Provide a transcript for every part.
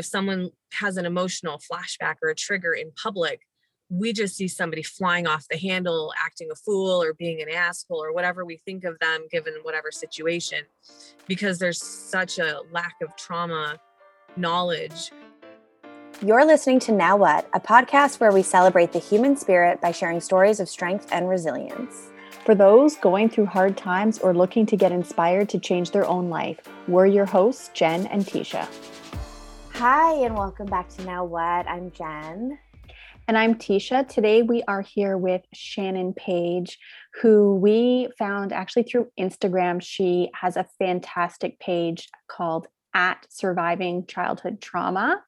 if someone has an emotional flashback or a trigger in public, we just see somebody flying off the handle, acting a fool or being an asshole or whatever we think of them given whatever situation, because there's such a lack of trauma knowledge. You're listening to Now What, a podcast where we celebrate the human spirit by sharing stories of strength and resilience. For those going through hard times or looking to get inspired to change their own life, we're your hosts, Jen and Tisha. Hi, and welcome back to Now What. I'm Jen. And I'm Tisha. Today we are here with Shannon Page, who we found actually through Instagram. She has a fantastic page called at surviving childhood trauma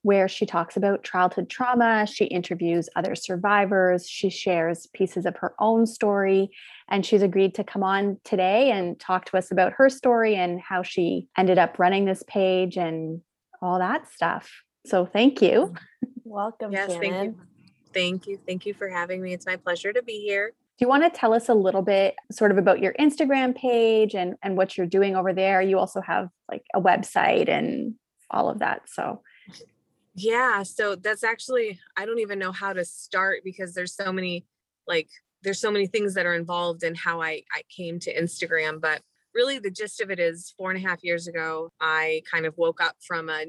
where she talks about childhood trauma. She interviews other survivors. She shares pieces of her own story. And she's agreed to come on today and talk to us about her story and how she ended up running this page and all that stuff. So thank you. Mm. Welcome, Yes, Shannon. thank you. Thank you. Thank you for having me. It's my pleasure to be here. Do you want to tell us a little bit sort of about your Instagram page and and what you're doing over there? You also have like a website and all of that. So Yeah, so that's actually I don't even know how to start because there's so many like there's so many things that are involved in how I I came to Instagram, but really the gist of it is four and a half years ago, I kind of woke up from a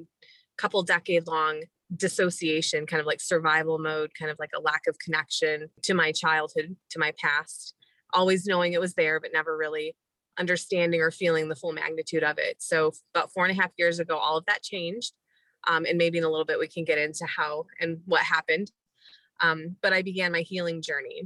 couple decade long dissociation, kind of like survival mode, kind of like a lack of connection to my childhood, to my past, always knowing it was there, but never really understanding or feeling the full magnitude of it. So about four and a half years ago, all of that changed. Um, and maybe in a little bit we can get into how and what happened. Um, but I began my healing journey.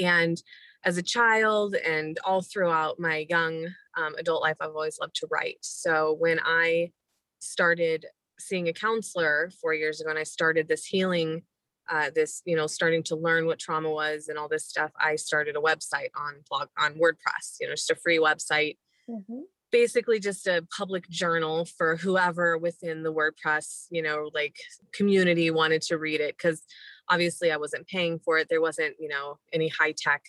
And as a child and all throughout my young um, adult life, I've always loved to write. So when I started seeing a counselor four years ago and I started this healing, uh, this, you know, starting to learn what trauma was and all this stuff, I started a website on blog on WordPress, you know, just a free website Mhm. basically just a public journal for whoever within the WordPress, you know, like community wanted to read it because obviously I wasn't paying for it. There wasn't, you know, any high tech,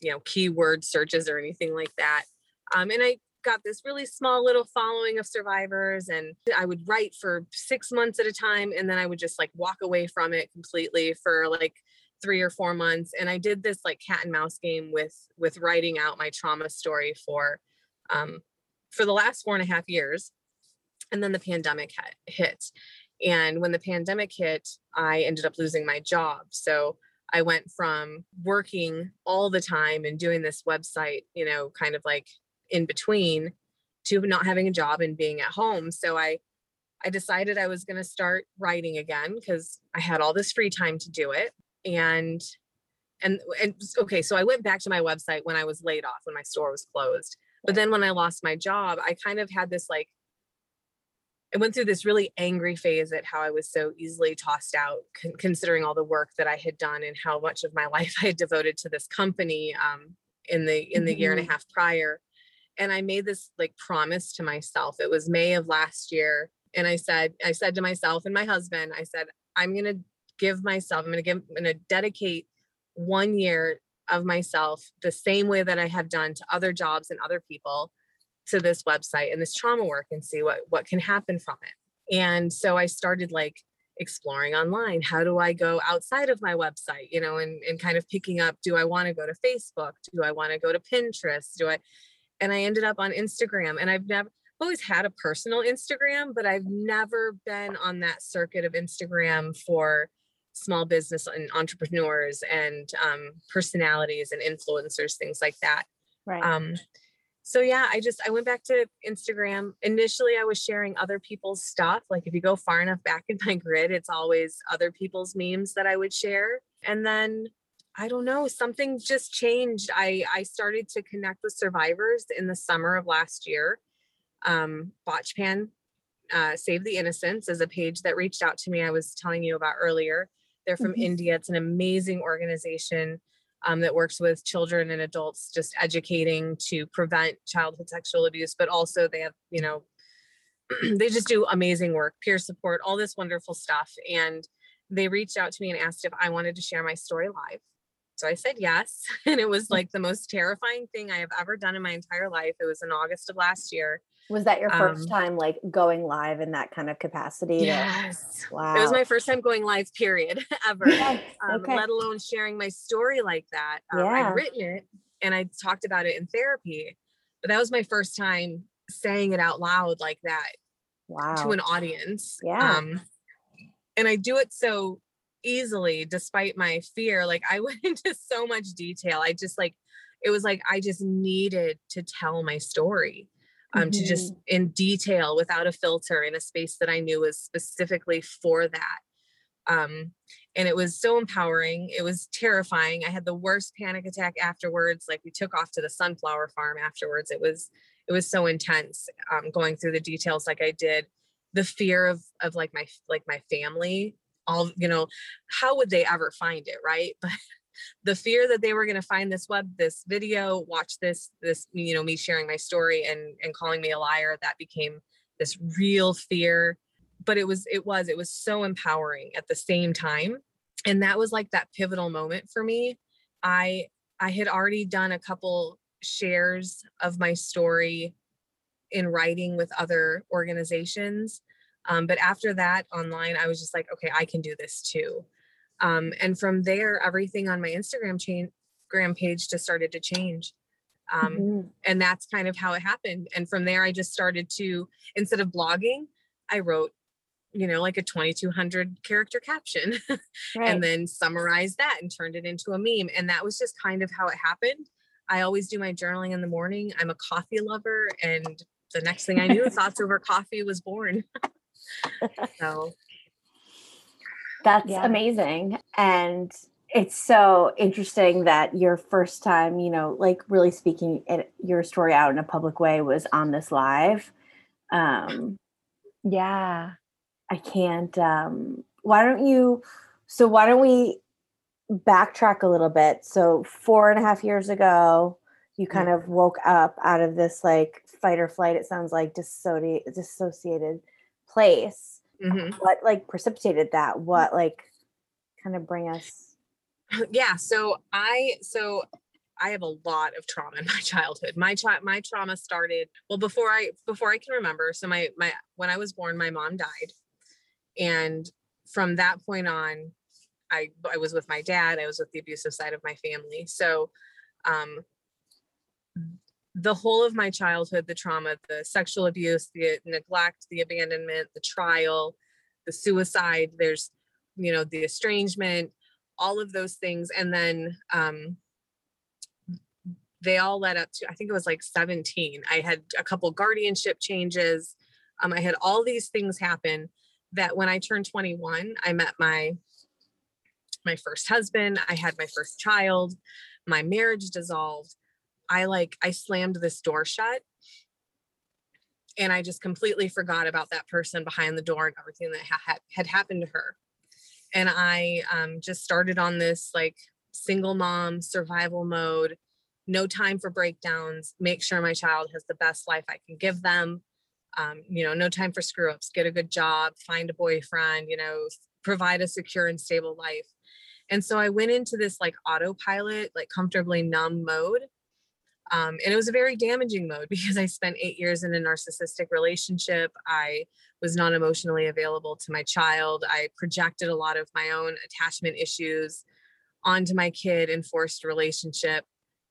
you know, keyword searches or anything like that. Um, and I got this really small little following of survivors and I would write for six months at a time and then I would just like walk away from it completely for like three or four months. And I did this like cat and mouse game with with writing out my trauma story for um, for the last four and a half years. And then the pandemic hit. And when the pandemic hit, I ended up losing my job. So I went from working all the time and doing this website, you know, kind of like in between to not having a job and being at home. So I I decided I was going to start writing again because I had all this free time to do it. And and and okay, so I went back to my website when I was laid off, when my store was closed. But then when I lost my job, I kind of had this like, I went through this really angry phase at how I was so easily tossed out, con- considering all the work that I had done and how much of my life I had devoted to this company um, in the in the year and a half prior. And I made this like promise to myself. It was May of last year, and I said, I said to myself and my husband, I said, I'm gonna give myself, I'm gonna give, I'm gonna dedicate one year of myself the same way that I have done to other jobs and other people to this website and this trauma work and see what what can happen from it. And so I started like exploring online. How do I go outside of my website, you know, and, and kind of picking up, do I want to go to Facebook? Do I want to go to Pinterest? Do I and I ended up on Instagram and I've never always had a personal Instagram, but I've never been on that circuit of Instagram for small business and entrepreneurs and um, personalities and influencers, things like that. Right. Um, so yeah, I just I went back to Instagram. Initially, I was sharing other people's stuff. Like if you go far enough back in my grid, it's always other people's memes that I would share. And then I don't know, something just changed. I I started to connect with survivors in the summer of last year. Um, Bachpan uh, Save the Innocents is a page that reached out to me. I was telling you about earlier. They're from Mhm. India. It's an amazing organization um, that works with children and adults, just educating to prevent childhood sexual abuse. But also, they have, you know, they just do amazing work, peer support, all this wonderful stuff. And they reached out to me and asked if I wanted to share my story live. So I said yes. And it was like the most terrifying thing I have ever done in my entire life. It was in August of last year. Was that your first um, time like going live in that kind of capacity? Yes. Wow. It was my first time going live, period, ever. Yes. Um, okay. Let alone sharing my story like that. Um, yeah. I'd written it and I talked about it in therapy, but that was my first time saying it out loud like that wow. to an audience. Yeah. Um, and I do it so easily despite my fear. Like I went into so much detail. I just like, it was like I just needed to tell my story um, mm-hmm. to just mm-hmm. in detail without a filter in a space that I knew was specifically for that. Um, and it was so empowering. It was terrifying. I had the worst panic attack afterwards. Like we took off to the sunflower farm afterwards. It was it was so intense um, going through the details like I did. The fear of of like my like my family. All you know, how would they ever find it, right? But the fear that they were going to find this web this video watch this this you know me sharing my story and and calling me a liar that became this real fear. But it was it was it was so empowering at the same time. And that was like that pivotal moment for me. I i had already done a couple shares of my story in writing with other organizations. Um, but after that online i was just like okay i can do this too um, and from there, everything on my Instagram chain, Instagram page just started to change. Um, mm-hmm. And that's kind of how it happened. And from there, I just started to, instead of blogging, I wrote, you know, like a 2200 character caption right. and then summarized that and turned it into a meme. And that was just kind of how it happened. I always do my journaling in the morning. I'm a coffee lover. And the next thing I knew, Thoughts Over Coffee was born. so that's yeah. amazing. And it's so interesting that your first time, you know, like really speaking it, your story out in a public way was on this live. Um, yeah, I can't. Um, why don't you? So why don't we backtrack a little bit? So four and a half years ago, you kind of woke up out of this like fight or flight. It sounds like dissociated, dissociated place mm-hmm. what like precipitated that? What like kind of bring us yeah so i so i have a lot of trauma in my childhood. My child my trauma started well before i before i can remember so my my when i was born my mom died. And from that point on i i was with my dad i was with the abusive side of my family. So um the whole of my childhood the trauma the sexual abuse the neglect the abandonment the trial the suicide there's you know the estrangement all of those things. And then um they all led up to i think it was like 17 i had a couple guardianship changes. Um, i had all these things happen that when i turned 21 i met my my first husband. I had my first child. My marriage dissolved I like I slammed this door shut and I just completely forgot about that person behind the door and everything that ha- had happened to her. And I um, just started on this like single mom survival mode, no time for breakdowns, make sure my child has the best life I can give them. Um, you know, no time for screw ups, get a good job, find a boyfriend, you know, provide a secure and stable life. And so I went into this like autopilot, like comfortably numb mode um, and it was a very damaging mode because I spent eight years in a narcissistic relationship. I was not emotionally available to my child. I projected a lot of my own attachment issues onto my kid in forced relationship,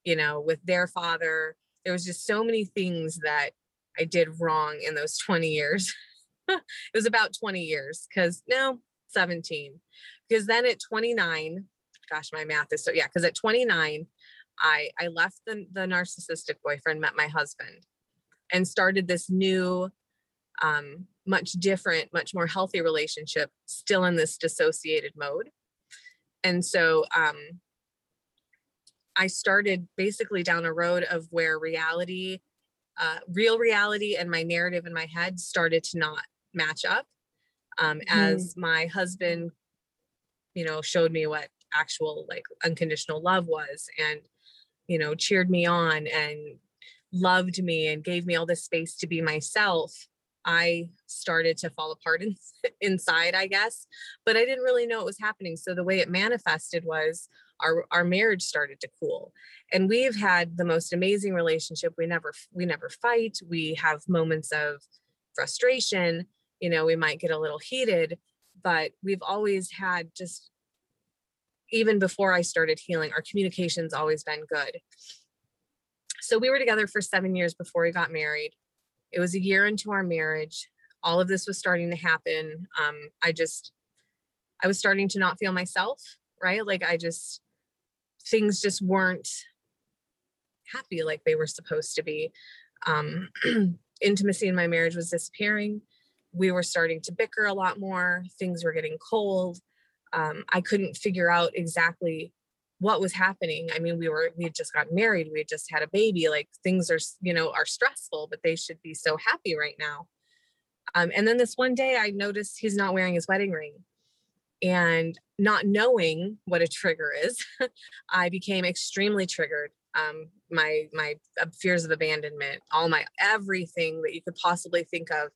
you know, with their father. There was just so many things that I did wrong in those 20 years. it was about 20 years because no, 17. Because then at 29, gosh, my math is so yeah, because at 29, I I left the the narcissistic boyfriend, met my husband, and started this new, um, much different, much more healthy relationship, still in this dissociated mode. And so um, I started basically down a road of where reality, uh, real reality, and my narrative in my head started to not match up. Um, mm-hmm. As my husband, you know, showed me what actual like unconditional love was, and you know, cheered me on and loved me and gave me all this space to be myself, I started to fall apart in, inside, I guess. But I didn't really know it was happening. So the way it manifested was our our marriage started to cool and we've had the most amazing relationship we never we never fight we have moments of frustration you know we might get a little heated but we've always had just even before i started healing our communication's always been good. So we were together for seven years before we got married. It was a year into our marriage. All of this was starting to happen. Um, i just i was starting to not feel myself right? Like i just things just weren't happy like they were supposed to be. Um, intimacy in my marriage was disappearing. We were starting to bicker a lot more. Things were getting cold um, i couldn't figure out exactly what was happening. I mean we were we had just got married we had just had a baby like things are you know are stressful but they should be so happy right now. Um, and then this one day i noticed he's not wearing his wedding ring. And not knowing what a trigger is i became extremely triggered. Um, my my uh, fears of abandonment all my everything that you could possibly think of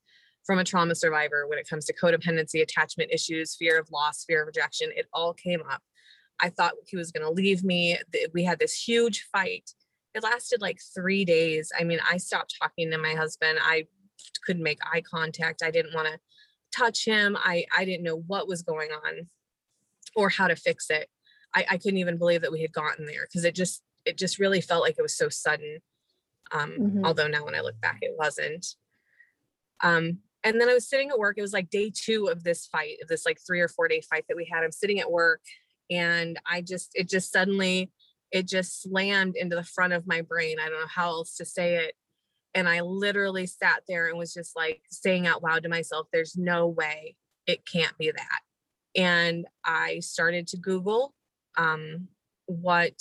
from a trauma survivor when it comes to codependency attachment issues fear of loss fear of rejection it all came up I thought he was going to leave me. We had this huge fight. It lasted like three days. I mean, I stopped talking to my husband. I couldn't make eye contact. I didn't want to touch him. I, I didn't know what was going on or how to fix it. I, I couldn't even believe that we had gotten there because it just it just really felt like it was so sudden. Um, mm-hmm. Although now when I look back, it wasn't. Um, and then I was sitting at work. It was like day two of this fight, of this like three or four day fight that we had. I'm sitting at work and i just it just suddenly it just slammed into the front of my brain i don't know how else to say it and i literally sat there and was just like saying out loud to myself there's no way it can't be that and i started to google um, what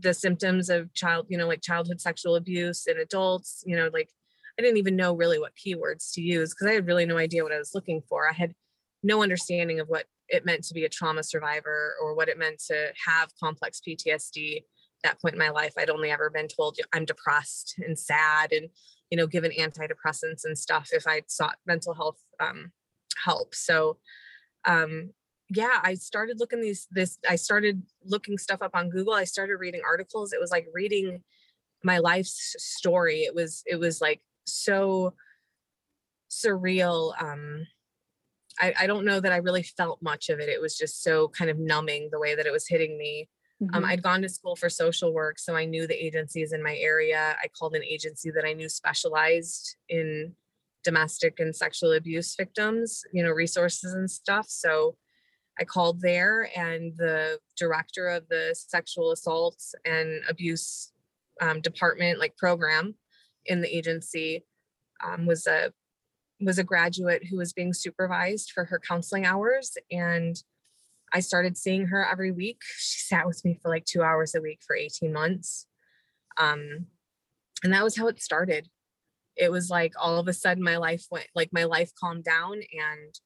the symptoms of child you know like childhood sexual abuse in adults you know like i didn't even know really what keywords to use because i had really no idea what i was looking for. I had no understanding of what it meant to be a trauma survivor or what it meant to have complex PTSD that point in my life i'd only ever been told i'm depressed and sad and you know given antidepressants and stuff if i sought mental health um, help. So um, yeah i started looking these this i started looking stuff up on google. I started reading articles. It was like reading my life's story. It was it was like so surreal um I, I don't know that I really felt much of it. It was just so kind of numbing the way that it was hitting me. Um, mm-hmm. Um, I'd gone to school for social work, so I knew the agencies in my area. I called an agency that I knew specialized in domestic and sexual abuse victims, you know, resources and stuff. So I called there, and the director of the sexual assaults and abuse um, department, like program in the agency, um, was a was a graduate who was being supervised for her counseling hours and I started seeing her every week. She sat with me for like two hours a week for 18 months. Um, and that was how it started. It was like all of a sudden my life went like my life calmed down and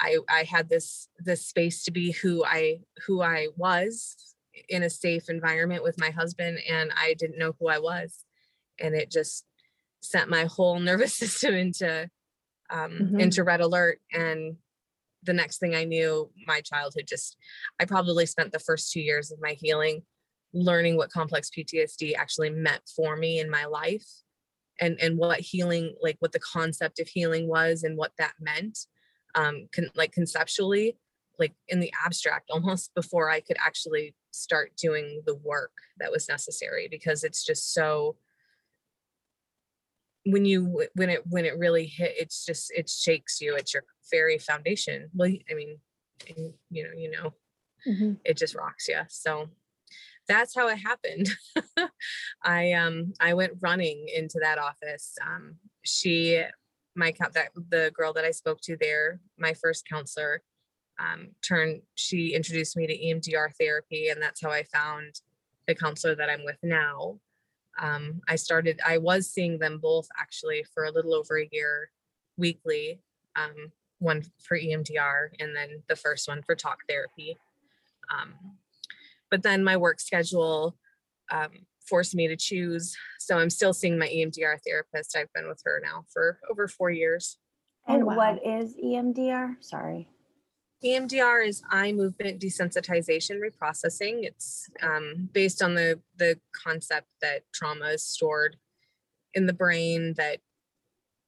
I I had this this space to be who I who I was in a safe environment with my husband and I didn't know who I was. And it just sent my whole nervous system into um, mm-hmm. into red alert and the next thing i knew my childhood just i probably spent the first two years of my healing learning what complex ptsd actually meant for me in my life and and what healing like what the concept of healing was and what that meant um con- like conceptually like in the abstract almost before i could actually start doing the work that was necessary because it's just so when you when it when it really hit it's just it shakes you it's your very foundation. Well i mean you know you know. Mm-hmm. it just rocks you so that's how it happened. I um i went running into that office. Um she my that the girl that i spoke to there my first counselor um turned she introduced me to emdr therapy and that's how i found the counselor that i'm with now um, I started, I was seeing them both actually for a little over a year weekly, um, one for EMDR and then the first one for talk therapy. Um, but then my work schedule um, forced me to choose. So I'm still seeing my EMDR therapist. I've been with her now for over four years. And oh, wow. what is EMDR? Sorry. EMDR is eye movement desensitization reprocessing. It's um, based on the the concept that trauma is stored in the brain, that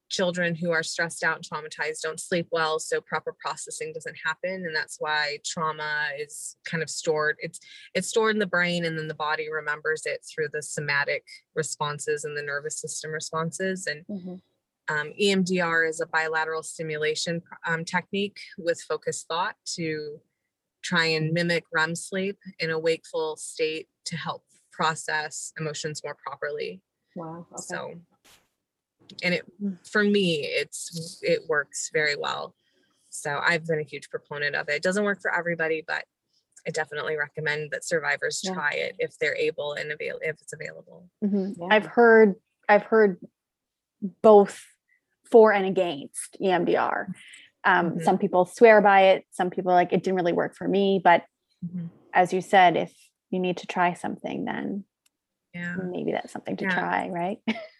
children who are stressed out and traumatized don't sleep well, so proper processing doesn't happen, and that's why trauma is kind of stored. It's it's stored in the brain, and then the body remembers it through the somatic responses and the nervous system responses, and mm-hmm. Um, EMDR is a bilateral stimulation um, technique with focused thought to try and mimic REM sleep in a wakeful state to help process emotions more properly. Wow. Okay. So, and it for me, it's it works very well. So I've been a huge proponent of it. It doesn't work for everybody, but I definitely recommend that survivors yeah. try it if they're able and avail if it's available. Mm-hmm. Yeah. I've heard I've heard both for and against EMDR. Um, mm-hmm. Some people swear by it. Some people like it didn't really work for me. But mm-hmm. as you said, if you need to try something, then yeah. maybe that's something to yeah. try, right?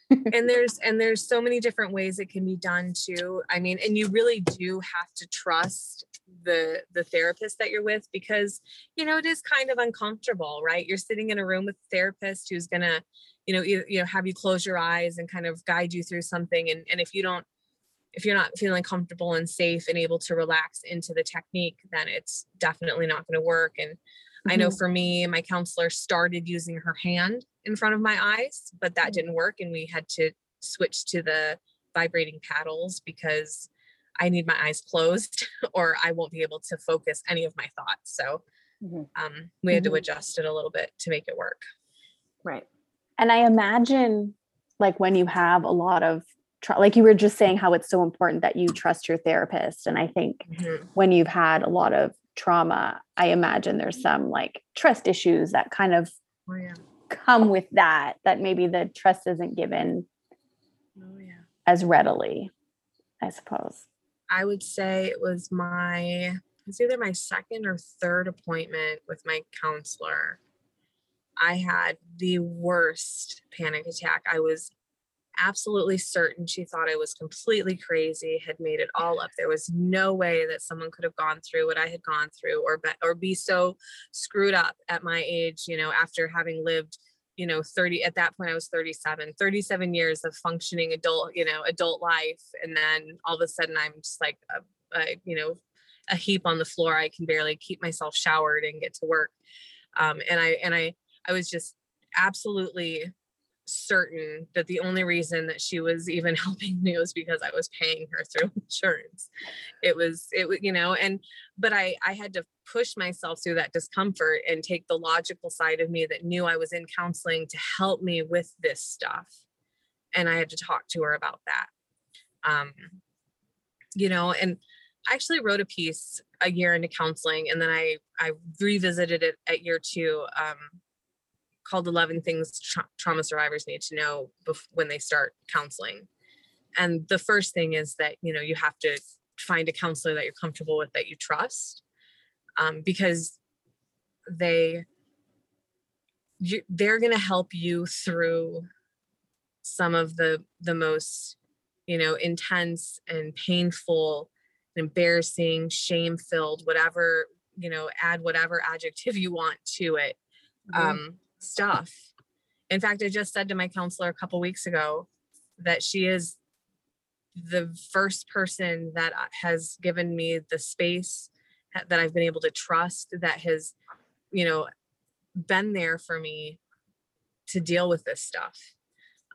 and there's and there's so many different ways it can be done too. I mean, and you really do have to trust the the therapist that you're with because you know it is kind of uncomfortable, right? You're sitting in a room with a therapist who's gonna you know you, you know have you close your eyes and kind of guide you through something and, and if you don't if you're not feeling comfortable and safe and able to relax into the technique then it's definitely not going to work and mm-hmm. i know mm-hmm. for me my counselor started using her hand in front of my eyes but that mm. didn't work and we had to switch to the vibrating paddles because i need my eyes closed or i won't be able to focus any of my thoughts so mm-hmm. um, we had mm-hmm. to adjust it a little bit to make it work right and I imagine like when you have a lot of like you were just saying how it's so important that you trust your therapist and I think mm-hmm. when you've had a lot of trauma, I imagine there's some like trust issues that kind of oh, yeah. come with that that maybe the trust isn't given oh, yeah. as readily, I suppose. I would say it was my it's either my second or third appointment with my counselor I had the worst panic attack. I was absolutely certain she thought I was completely crazy, had made it all up. There was no way that someone could have gone through what I had gone through or be, or be so screwed up at my age, you know, after having lived, you know, 30 at that point I was 37, 37 years of functioning adult, you know, adult life and then all of a sudden I'm just like a, a you know, a heap on the floor. I can barely keep myself showered and get to work. Um, and I and I I was just absolutely certain that the only reason that she was even helping me was because I was paying her through insurance. It was it was you know and but I I had to push myself through that discomfort and take the logical side of me that knew I was in counseling to help me with this stuff. And I had to talk to her about that. Um you know and I actually wrote a piece a year into counseling and then I I revisited it at year 2 um called 11 things tra- trauma survivors need to know bef- when they start counseling and the first thing is that you know you have to find a counselor that you're comfortable with that you trust um, because they you, they're going to help you through some of the the most you know intense and painful embarrassing shame filled whatever you know add whatever adjective you want to it mm-hmm. um stuff. In fact, I just said to my counselor a couple weeks ago that she is the first person that has given me the space that I've been able to trust that has, you know, been there for me to deal with this stuff.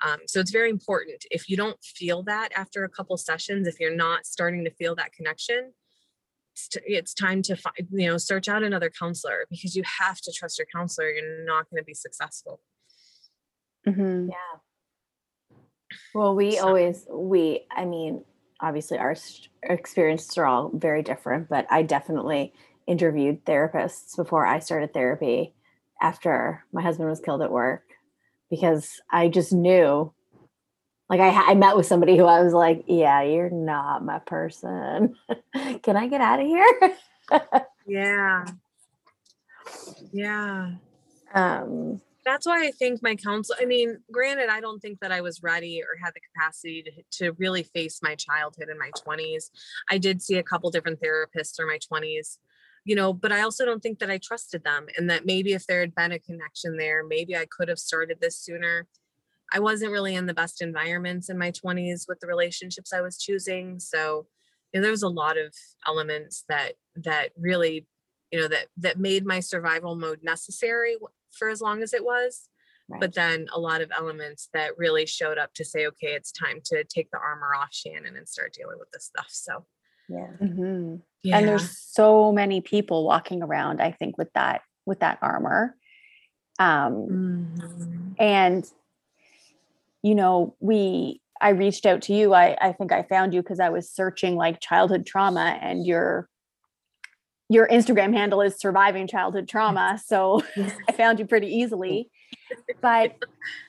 Um, so it's very important. If you don't feel that after a couple sessions, if you're not starting to feel that connection, it's time to find you know search out another counselor because you have to trust your counselor you're not going to be successful mm-hmm. yeah well we so. always we i mean obviously our experiences are all very different but i definitely interviewed therapists before i started therapy after my husband was killed at work because i just knew like I, I met with somebody who I was like, yeah, you're not my person. Can I get out of here? yeah. Yeah. Um, that's why I think my counsel, I mean, granted, I don't think that I was ready or had the capacity to, to really face my childhood in my 20s. I did see a couple different therapists in my 20s, you know, but I also don't think that I trusted them and that maybe if there had been a connection there, maybe I could have started this sooner. I wasn't really in the best environments in my 20s with the relationships I was choosing. So, you know, there was a lot of elements that that really, you know, that that made my survival mode necessary for as long as it was. Right. But then a lot of elements that really showed up to say, okay, it's time to take the armor off Shannon and start dealing with this stuff. So yeah. Mm-hmm. yeah. And there's so many people walking around, I think, with that, with that armor. Um mm-hmm. and you know, we I reached out to you. I, I think I found you because I was searching like childhood trauma and your your Instagram handle is surviving childhood trauma. So I found you pretty easily. But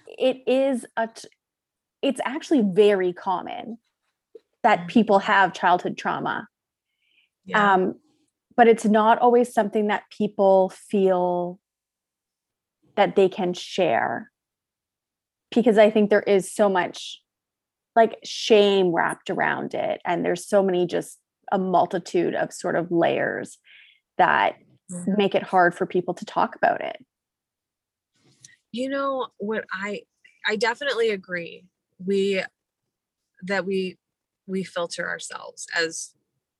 it is a it's actually very common that mm. people have childhood trauma. Yeah. Um, but it's not always something that people feel that they can share because I think there is so much like shame wrapped around it and there's so many just a multitude of sort of layers that mm-hmm. make it hard for people to talk about it you know what i i definitely agree we that we we filter ourselves as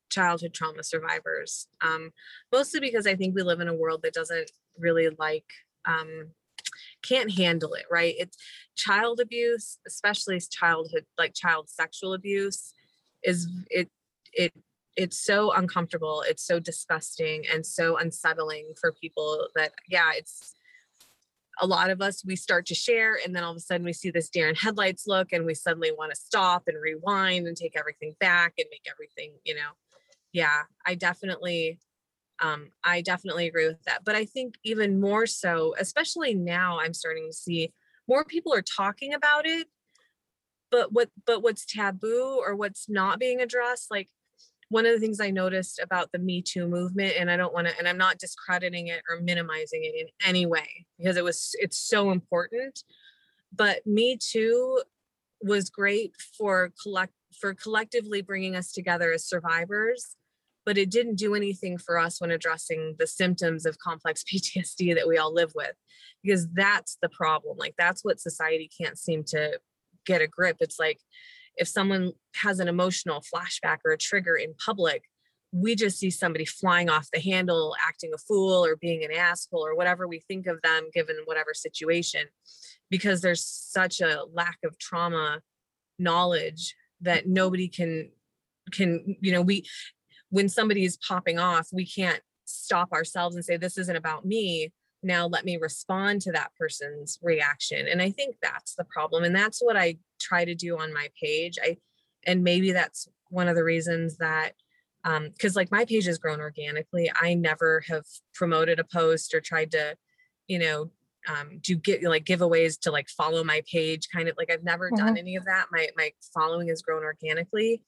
childhood trauma survivors um mostly because i think we live in a world that doesn't really like um can't handle it right? It's child abuse especially childhood like child sexual abuse is it it it's so uncomfortable it's so disgusting and so unsettling for people that yeah it's a lot of us we start to share and then all of a sudden we see this deer in headlights look and we suddenly want to stop and rewind and take everything back and make everything you know? Yeah i definitely um i definitely agree with that but i think even more so especially now i'm starting to see more people are talking about it but what but what's taboo or what's not being addressed like one of the things I noticed about the Me Too movement, and I don't want to, and I'm not discrediting it or minimizing it in any way because it was, it's so important. But Me Too was great for collect for collectively bringing us together as survivors but it didn't do anything for us when addressing the symptoms of complex PTSD that we all live with because that's the problem like that's what society can't seem to get a grip. It's like if someone has an emotional flashback or a trigger in public, we just see somebody flying off the handle, acting a fool or being an asshole or whatever we think of them given whatever situation, because there's such a lack of trauma knowledge that nobody can can you know we when somebody is popping off we can't stop ourselves and say this isn't about me. Now let me respond to that person's reaction. And i think that's the problem and that's what i try to do on my page. I and maybe that's one of the reasons that um because like my page has grown organically. I never have promoted a post or tried to you know um do get like giveaways to like follow my page kind of like i've never mm-hmm. done any of that. My my following has grown organically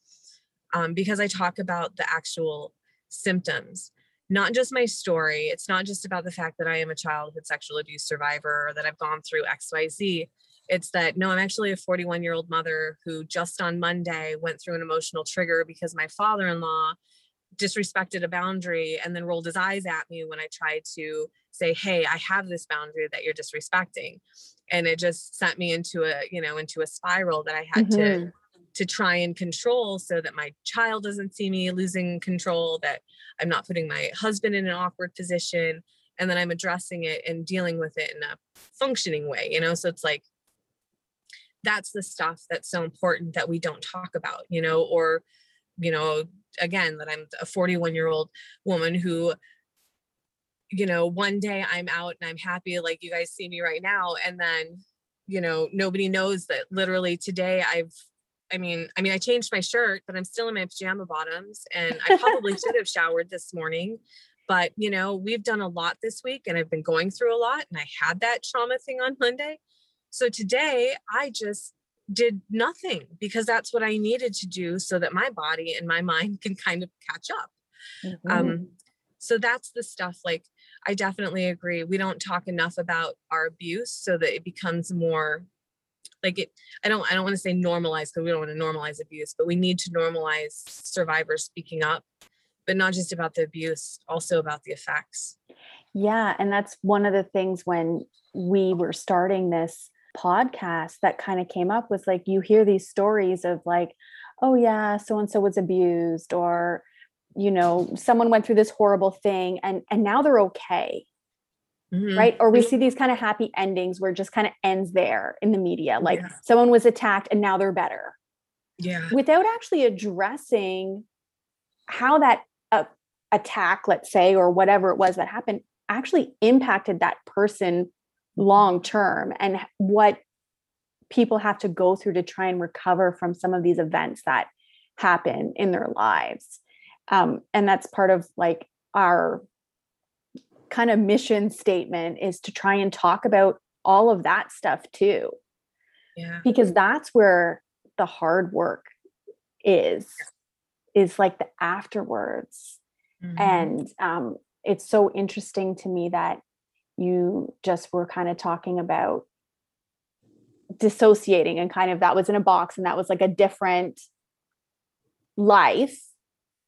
um because i talk about the actual symptoms not just my story. It's not just about the fact that I am a childhood sexual abuse survivor or that I've gone through XYZ. It's that no, I'm actually a 41 year old mother who just on Monday went through an emotional trigger because my father in law disrespected a boundary and then rolled his eyes at me when I tried to say, Hey, I have this boundary that you're disrespecting. And it just sent me into a, you know, into a spiral that I had mm-hmm. to to try and control so that my child doesn't see me losing control, that I'm not putting my husband in an awkward position, and then I'm addressing it and dealing with it in a functioning way, you know? So it's like, that's the stuff that's so important that we don't talk about, you know, or, you know, again, that I'm a 41 year old woman who you know, one day I'm out and I'm happy, like you guys see me right now. And then, you know, nobody knows that literally today I've I mean, I mean, I changed my shirt, but I'm still in my pajama bottoms, and I probably should have showered this morning. But you know, we've done a lot this week, and I've been going through a lot, and I had that trauma thing on Monday. So today, I just did nothing because that's what I needed to do so that my body and my mind can kind of catch up. Mm-hmm. Um, so that's the stuff like I definitely agree. We don't talk enough about our abuse so that it becomes more like it I don't I don't want to say normalize because we don't want to normalize abuse, but we need to normalize survivors speaking up, but not just about the abuse, also about the effects. Yeah, and that's one of the things when we were starting this podcast that kind of came up was like you hear these stories of like oh yeah so and so was abused or you know someone went through this horrible thing and and now they're okay mm-hmm. right? Or we see these kind of happy endings where it just kind of ends there in the media like yeah. someone was attacked and now they're better. Yeah. Without actually addressing how that uh, attack let's say or whatever it was that happened actually impacted that person long term and what people have to go through to try and recover from some of these events that happen in their lives. Um, and that's part of like our kind of mission statement is to try and talk about all of that stuff too. Yeah. Because that's where the hard work is is like the afterwards. Mm-hmm. and um, it's so interesting to me that you just were kind of talking about dissociating and kind of that was in a box and that was like a different life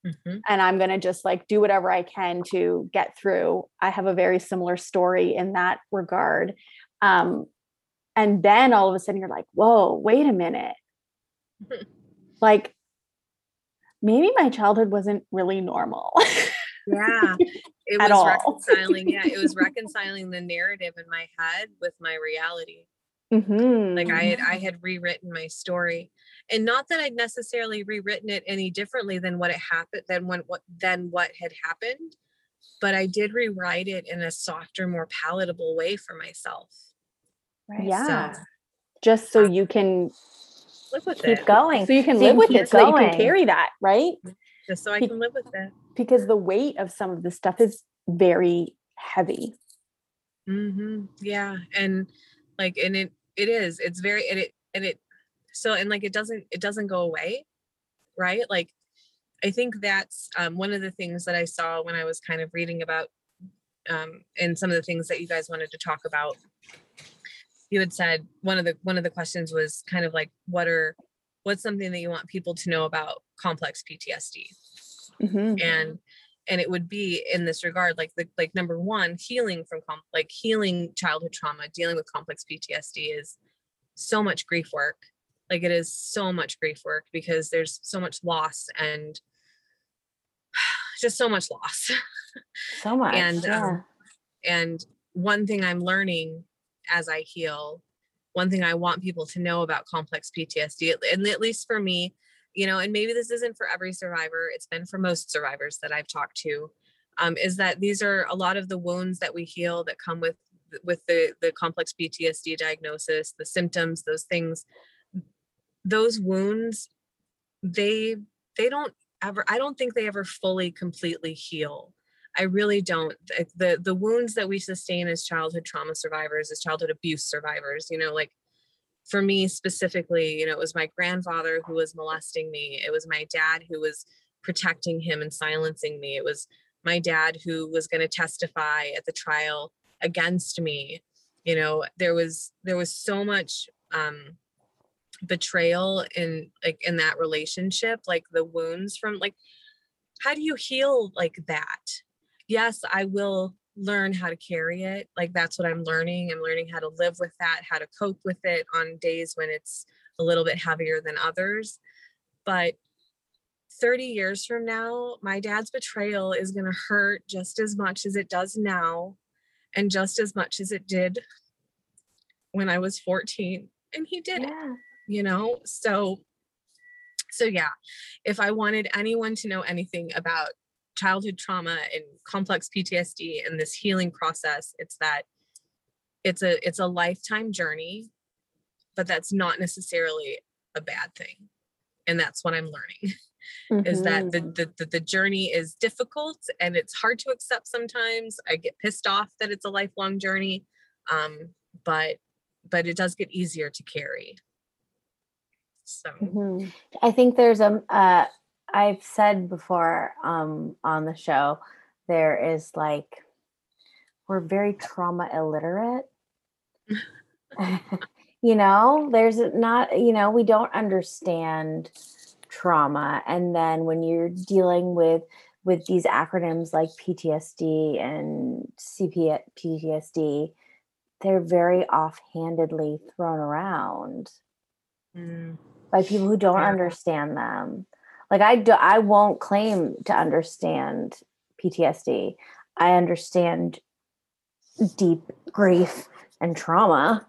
mm-hmm. and i'm going to just like do whatever i can to get through i have a very similar story in that regard um and then all of a sudden you're like whoa wait a minute like maybe my childhood wasn't really normal yeah it was all. reconciling yeah it was reconciling the narrative in my head with my reality Mm-hmm. Like I had I had rewritten my story. And not that I'd necessarily rewritten it any differently than what it happened than when what than what had happened, but I did rewrite it in a softer, more palatable way for myself. Right. Yeah. So, Just so you can live with keep it. going. So you can so live you with it. Going. So you can carry that, right? Just so I can live with it. Because the weight of some of the stuff is very heavy. Mm-hmm. Yeah. And like and it it is it's very and it and it so and like it doesn't it doesn't go away right? Like i think that's um, one of the things that i saw when i was kind of reading about um, and some of the things that you guys wanted to talk about. You had said one of the one of the questions was kind of like what are what's something that you want people to know about complex ptsd mm-hmm. and and it would be in this regard like the like number one healing from comp- like healing childhood trauma dealing with complex ptsd is so much grief work like it is so much grief work because there's so much loss and just so much loss so much and yeah. um, and one thing i'm learning as i heal one thing i want people to know about complex ptsd and at least for me you know, and maybe this isn't for every survivor, it's been for most survivors that I've talked to, um, is that these are a lot of the wounds that we heal that come with with the the complex PTSD diagnosis, the symptoms, those things, those wounds, they they don't ever I don't think they ever fully completely heal. I really don't. The the wounds that we sustain as childhood trauma survivors, as childhood abuse survivors, you know, like for me specifically, you know, it was my grandfather who was molesting me. It was my dad who was protecting him and silencing me. It was my dad who was going to testify at the trial against me. You know, there was there was so much um betrayal in like in that relationship, like the wounds from like how do you heal like that? Yes, I will learn how to carry it. Like that's what I'm learning. I'm learning how to live with that, how to cope with it on days when it's a little bit heavier than others. But 30 years from now, my dad's betrayal is going to hurt just as much as it does now, and just as much as it did when I was 14. And he did yeah. it, you know? So, so yeah, if I wanted anyone to know anything about childhood trauma and complex PTSD and this healing process, it's that it's a it's a lifetime journey, but that's not necessarily a bad thing. And that's what I'm learning. Mm-hmm. is that the, mm-hmm. the the journey is difficult and it's hard to accept sometimes. I get pissed off that it's a lifelong journey. Um, but but it does get easier to carry. So mm-hmm. I think there's a uh, I've said before um, on the show, there is like we're very trauma illiterate. you know, there's not, you know, we don't understand trauma. And then when you're dealing with with these acronyms like PTSD and CP PTSD, they're very offhandedly thrown around mm. By people who don't yeah. understand them. Like I do, I won't claim to understand PTSD. I understand deep grief and trauma.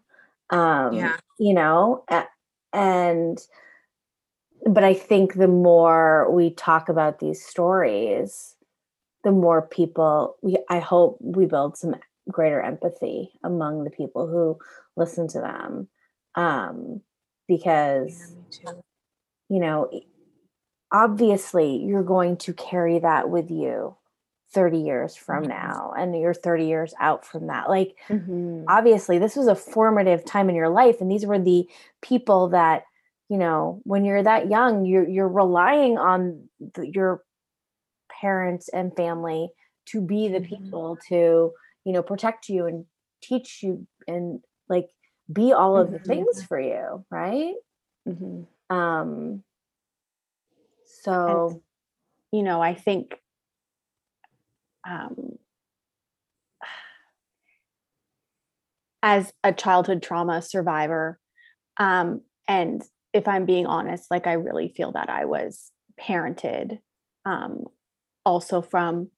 Um, yeah. you know, and but I think the more we talk about these stories, the more people we I hope we build some greater empathy among the people who listen to them. Um, because yeah, you know, obviously you're going to carry that with you 30 years from mm-hmm. now and you're 30 years out from that like mm-hmm. obviously this was a formative time in your life and these were the people that you know when you're that young you're you're relying on the, your parents and family to be the mm-hmm. people to you know protect you and teach you and like be all of the mm-hmm. things for you right mm-hmm. um so and, you know i think um as a childhood trauma survivor um and if I'm being honest, like I really feel that I was parented um, also from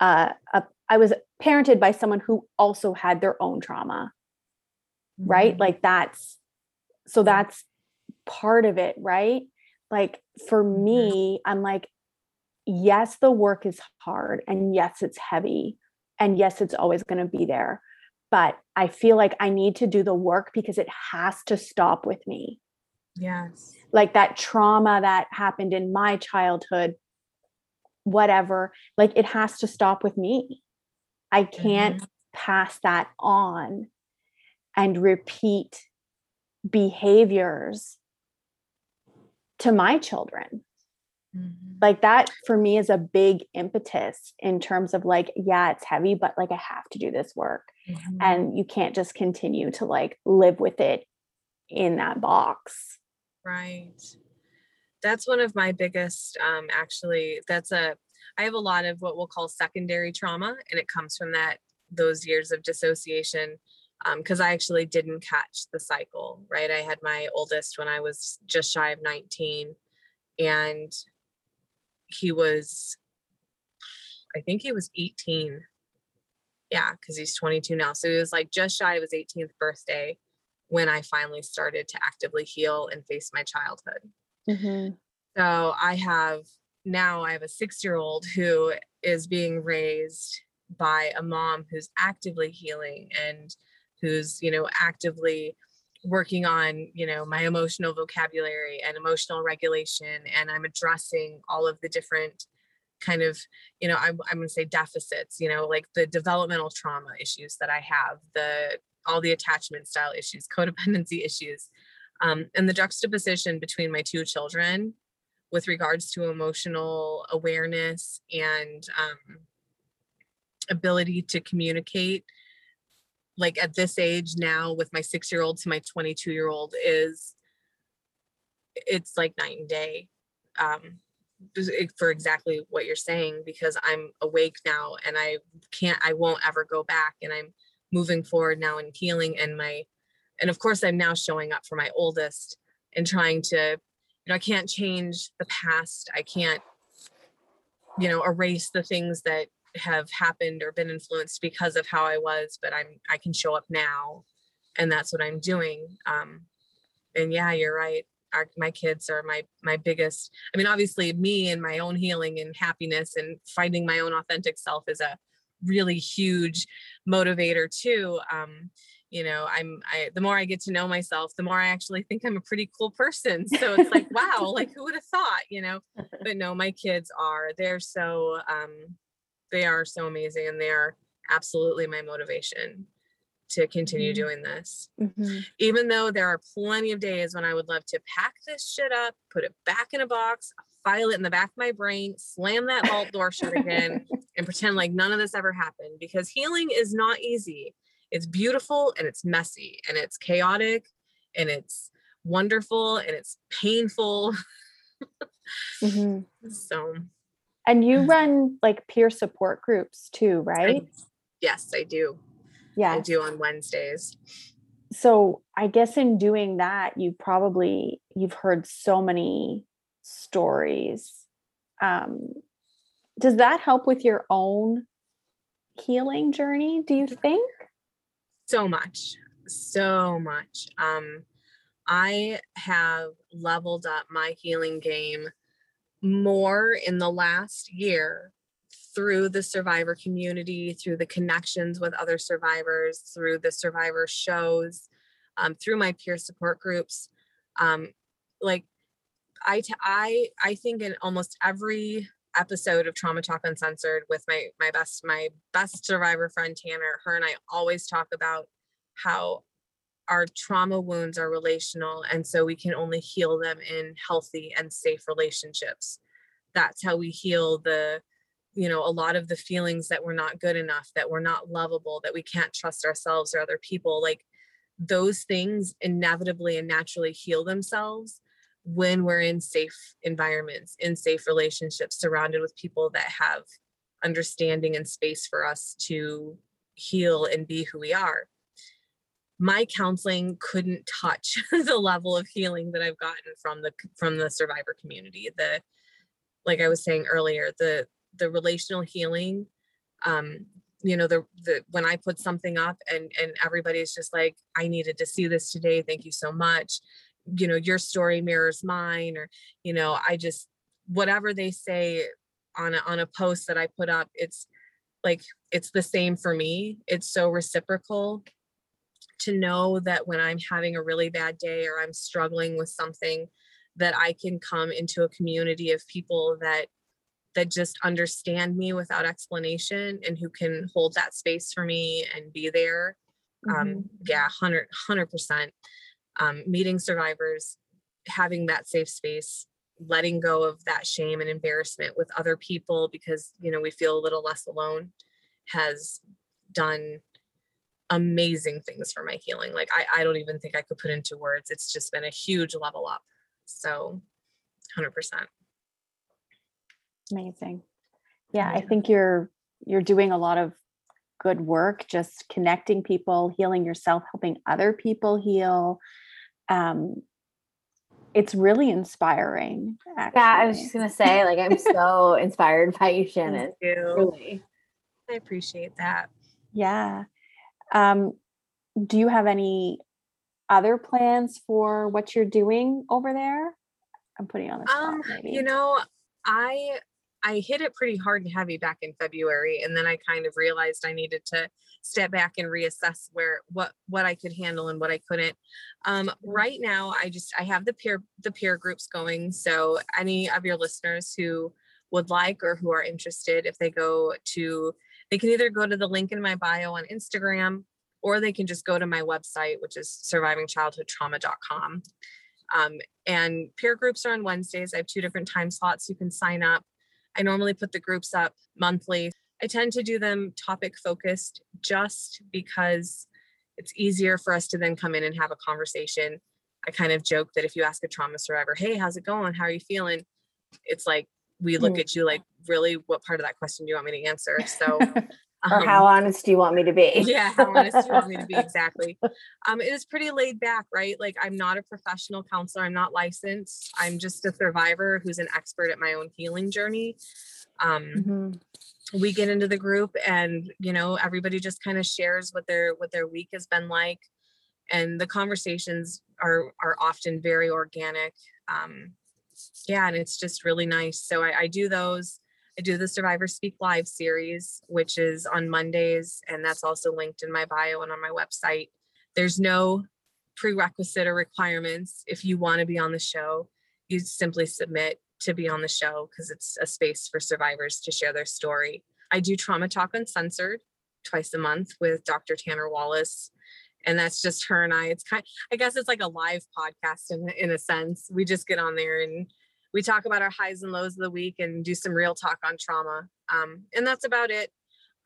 uh, a, I was parented by someone who also had their own trauma. Right? Like that's so that's part of it, right? Like for mm-hmm. me, I'm like, yes, the work is hard, and yes, it's heavy, and yes, it's always going to be there. But I feel like I need to do the work because it has to stop with me Yes. Like that trauma that happened in my childhood, whatever, like it has to stop with me. I can't mm-hmm. pass that on and repeat behaviors to my children. Mm-hmm. Like that for me is a big impetus in terms of like, yeah, it's heavy, but like I have to do this work. Mm-hmm. And you can't just continue to like live with it in that box. Right. That's one of my biggest, um, actually, that's a, I have a lot of what we'll call secondary trauma, and it comes from that, those years of dissociation. Because um, I actually didn't catch the cycle, right? I had my oldest when I was just shy of 19, and he was, I think he was 18. Yeah, because he's 22 now. So he was like just shy of his 18th birthday when I finally started to actively heal and face my childhood. Mm-hmm. So I have now I have a six year old who is being raised by a mom who's actively healing and who's, you know, actively working on, you know, my emotional vocabulary and emotional regulation. And I'm addressing all of the different kind of, you know, I'm, I'm going to say deficits, you know, like the developmental trauma issues that I have, the all the attachment style issues, codependency issues, um, and the juxtaposition between my two children with regards to emotional awareness and um, ability to communicate like at this age now with my six year old to my 22 year old is it's like night and day um, for exactly what you're saying because i'm awake now and i can't i won't ever go back and i'm moving forward now and healing and my and of course i'm now showing up for my oldest and trying to you know i can't change the past. I can't you know erase the things that have happened or been influenced because of how i was but i'm i can show up now and that's what i'm doing um and yeah you're right. Our, my kids are my my biggest i mean obviously me and my own healing and happiness and finding my own authentic self is a really huge motivator too um you know i'm i the more i get to know myself the more i actually think i'm a pretty cool person. So it's like wow like who would have thought you know? But no my kids are they're so um they are so amazing and they are absolutely my motivation to continue mm-hmm. doing this mm-hmm. even though there are plenty of days when i would love to pack this shit up put it back in a box file it in the back of my brain slam that vault door shut again and pretend like none of this ever happened because healing is not easy. It's beautiful and it's messy and it's chaotic and it's wonderful and it's painful. mm-hmm. So, and you run like peer support groups too, right? I, yes, I do. Yeah, I do on Wednesdays. So, I guess in doing that, you probably you've heard so many stories. Um, does that help with your own healing journey? Do you think? So much, so much. Um, I have leveled up my healing game more in the last year through the survivor community, through the connections with other survivors, through the survivor shows, um, through my peer support groups. Um, like I, t- I, I think in almost every episode of Trauma Talk Uncensored with my my best my best survivor friend Tanner, her and I always talk about how our trauma wounds are relational and so we can only heal them in healthy and safe relationships. That's how we heal the you know a lot of the feelings that we're not good enough that we're not lovable that we can't trust ourselves or other people. Like those things inevitably and naturally heal themselves when we're in safe environments in safe relationships surrounded with people that have understanding and space for us to heal and be who we are my counseling couldn't touch the level of healing that I've gotten from the from the survivor community. The like I was saying earlier, the the relational healing um you know the the when i put something up and and everybody's just like i needed to see this today thank you so much you know your story mirrors mine or you know i just whatever they say on a on a post that i put up it's like it's the same for me it's so reciprocal to know that when I'm having a really bad day or I'm struggling with something, that I can come into a community of people that that just understand me without explanation and who can hold that space for me and be there. Um, mm-hmm. Um, yeah, 100 percent. Um, meeting survivors, having that safe space, letting go of that shame and embarrassment with other people because you know we feel a little less alone, has done amazing things for my healing. Like I, I don't even think I could put into words. It's just been a huge level up. So 100%. Amazing. Yeah, yeah, I think you're you're doing a lot of good work just connecting people, healing yourself, helping other people heal. Um it's really inspiring. Actually. Yeah, I was just gonna say, like, I'm so inspired by you, Shannon. You. Really. I appreciate that. Yeah. Um, do you have any other plans for what you're doing over there? I'm putting on the spot. Um, maybe. You know, I I hit it pretty hard and heavy back in February, and then I kind of realized I needed to step back and reassess where what what I could handle and what I couldn't. Um, mm-hmm. right now, I just I have the peer the peer groups going. So any of your listeners who would like or who are interested, if they go to they can either go to the link in my bio on Instagram or they can just go to my website, which is survivingchildhoodtrauma.com. Um, and peer groups are on Wednesdays. I have two different time slots you can sign up. I normally put the groups up monthly. I tend to do them topic focused just because it's easier for us to then come in and have a conversation. I kind of joke that if you ask a trauma survivor, hey, how's it going? How are you feeling? It's like we look mm. at you like, really, what part of that question do you want me to answer? So, or um, how honest do you want me to be? yeah, how honest do you want me to be? Exactly. Um, it is pretty laid back, right? Like, I'm not a professional counselor, I'm not licensed, I'm just a survivor who's an expert at my own healing journey. Um, mm-hmm. we get into the group and you know everybody just kind of shares what their what their week has been like and the conversations are are often very organic um, yeah, and it's just really nice. So I, I do those. I do the Survivor Speak Live series, which is on Mondays, and that's also linked in my bio and on my website. There's no prerequisite or requirements if you want to be on the show. You simply submit to be on the show because it's a space for survivors to share their story. I do Trauma Talk Uncensored twice a month with Dr. Tanner Wallace and that's just her and I. It's kind I guess it's like a live podcast in in a sense. We just get on there and we talk about our highs and lows of the week and do some real talk on trauma. Um, and that's about it.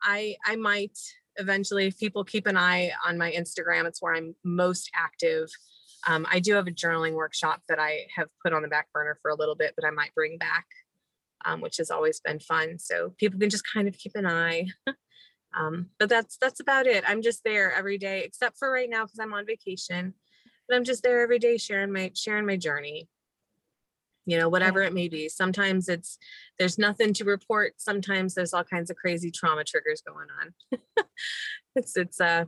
I I might eventually if people keep an eye on my Instagram, it's where I'm most active. Um, I do have a journaling workshop that I have put on the back burner for a little bit, but I might bring back, um, which has always been fun. So people can just kind of keep an eye. um, but that's that's about it. I'm just there every day, except for right now because I'm on vacation. But I'm just there every day sharing my sharing my journey you know whatever yeah. it may be sometimes it's there's nothing to report sometimes there's all kinds of crazy trauma triggers going on it's it's uh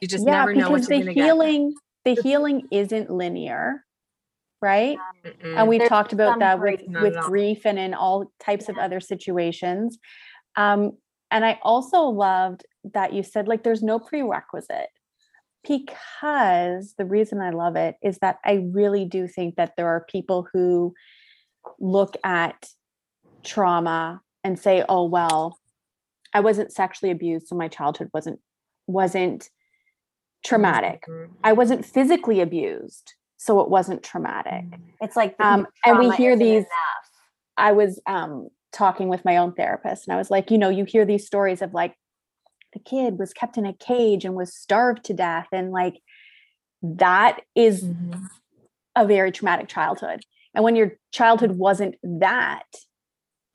you just yeah, never know what the healing get. the healing isn't linear right Mm-mm. and we've there's talked about that with with grief and in all types yeah. of other situations um and i also loved that you said like there's no prerequisite because the reason I love it is that I really do think that there are people who look at trauma and say, "Oh well, I wasn't sexually abused, so my childhood wasn't wasn't traumatic. Mm-hmm. I wasn't physically abused, so it wasn't traumatic." Mm. It's like um, and we hear these. Enough. I was um, talking with my own therapist, and I was like, you know, you hear these stories of like the kid was kept in a cage and was starved to death and like that is mm-hmm. a very traumatic childhood and when your childhood wasn't that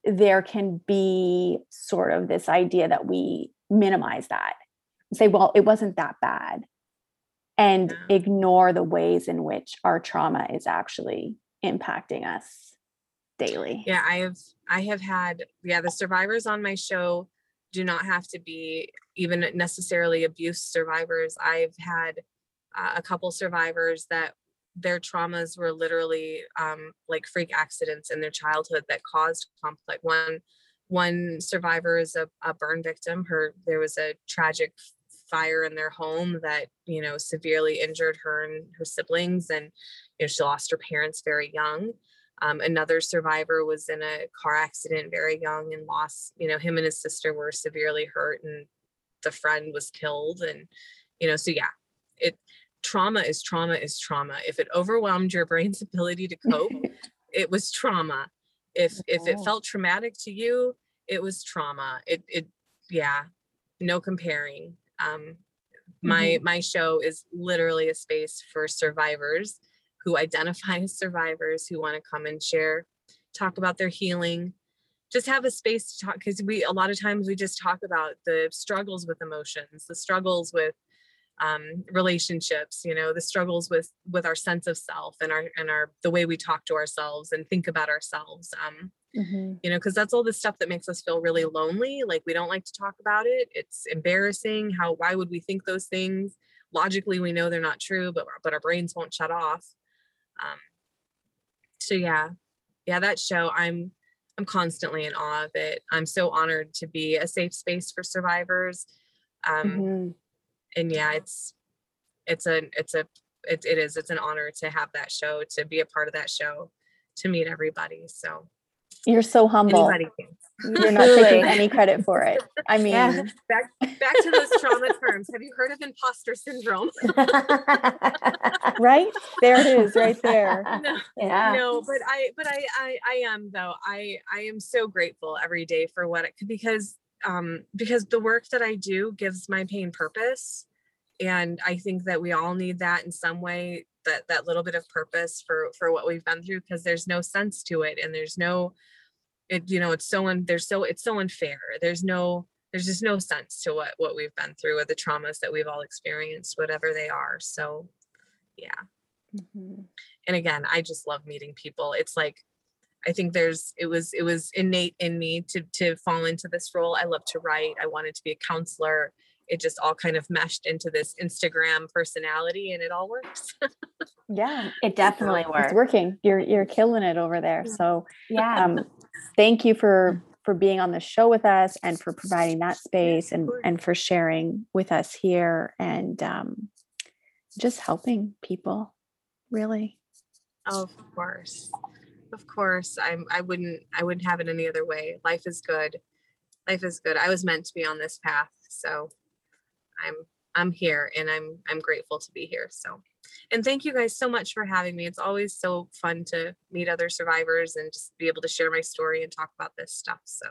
there can be sort of this idea that we minimize that and say well it wasn't that bad and ignore the ways in which our trauma is actually impacting us daily yeah i have i have had yeah the survivors on my show do not have to be even necessarily abuse survivors. I've had uh, a couple survivors that their traumas were literally um, like freak accidents in their childhood that caused conflict. One one survivor is a, a burn victim. Her there was a tragic fire in their home that you know severely injured her and her siblings, and you know she lost her parents very young. Um, another survivor was in a car accident very young and lost, you know, him and his sister were severely hurt and the friend was killed. And, you know, so yeah, it trauma is trauma is trauma. If it overwhelmed your brain's ability to cope, it was trauma. If if it felt traumatic to you, it was trauma. It it yeah, no comparing. Um my mm-hmm. my show is literally a space for survivors who identify as survivors who want to come and share, talk about their healing, just have a space to talk because we a lot of times we just talk about the struggles with emotions, the struggles with um, relationships, you know, the struggles with with our sense of self and our and our the way we talk to ourselves and think about ourselves. Um, mm-hmm. You know, because that's all the stuff that makes us feel really lonely. Like we don't like to talk about it. It's embarrassing. How why would we think those things? Logically, we know they're not true, but but our brains won't shut off. Um, so yeah, yeah, that show, I'm I'm constantly in awe of it. I'm so honored to be a safe space for survivors. Um, mm-hmm. and yeah, it's it's a it's a it, it is it's an honor to have that show to be a part of that show to meet everybody. So you're so humble. You're not taking any credit for it. I mean, yeah. back back to those trauma terms. Have you heard of imposter syndrome? right there it is, right there. No, yeah. No, but I, but I, I, I am though. I, I am so grateful every day for what it because, um, because the work that I do gives my pain purpose, and I think that we all need that in some way. That that little bit of purpose for for what we've been through because there's no sense to it and there's no it you know it's so un, there's so it's so unfair. There's no there's just no sense to what what we've been through or the traumas that we've all experienced whatever they are so yeah. Mm-hmm. and again i just love meeting people. It's like i think there's it was it was innate in me to to fall into this role. I love to write. I wanted to be a counselor it just all kind of meshed into this instagram personality and it all works. Yeah it definitely works. it's working you're you're killing it over there. So yeah. um thank you for for being on the show with us and for providing that space and and for sharing with us here and um, just helping people really. Of course. Of course. I'm i wouldn't i wouldn't have it any other way. Life is good. Life is good. I was meant to be on this path so i'm i'm here and i'm i'm grateful to be here so and thank you guys so much for having me. It's always so fun to meet other survivors and just be able to share my story and talk about this stuff. So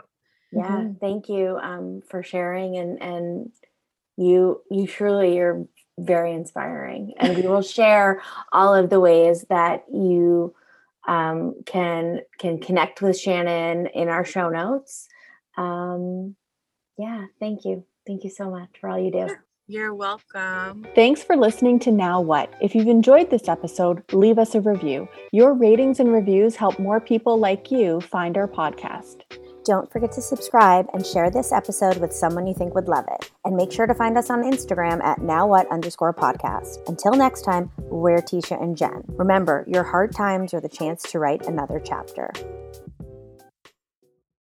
Yeah, mm-hmm. thank you um, for sharing and and you you truly you're very inspiring and we will share all of the ways that you um, can can connect with Shannon in our show notes. Um, yeah, thank you. Thank you so much for all you do. You're welcome. Thanks for listening to Now What. If you've enjoyed this episode, leave us a review. Your ratings and reviews help more people like you find our podcast. Don't forget to subscribe and share this episode with someone you think would love it. And make sure to find us on Instagram at nowwhat underscore podcast. Until next time, we're Tisha and Jen. Remember, your hard times are the chance to write another chapter.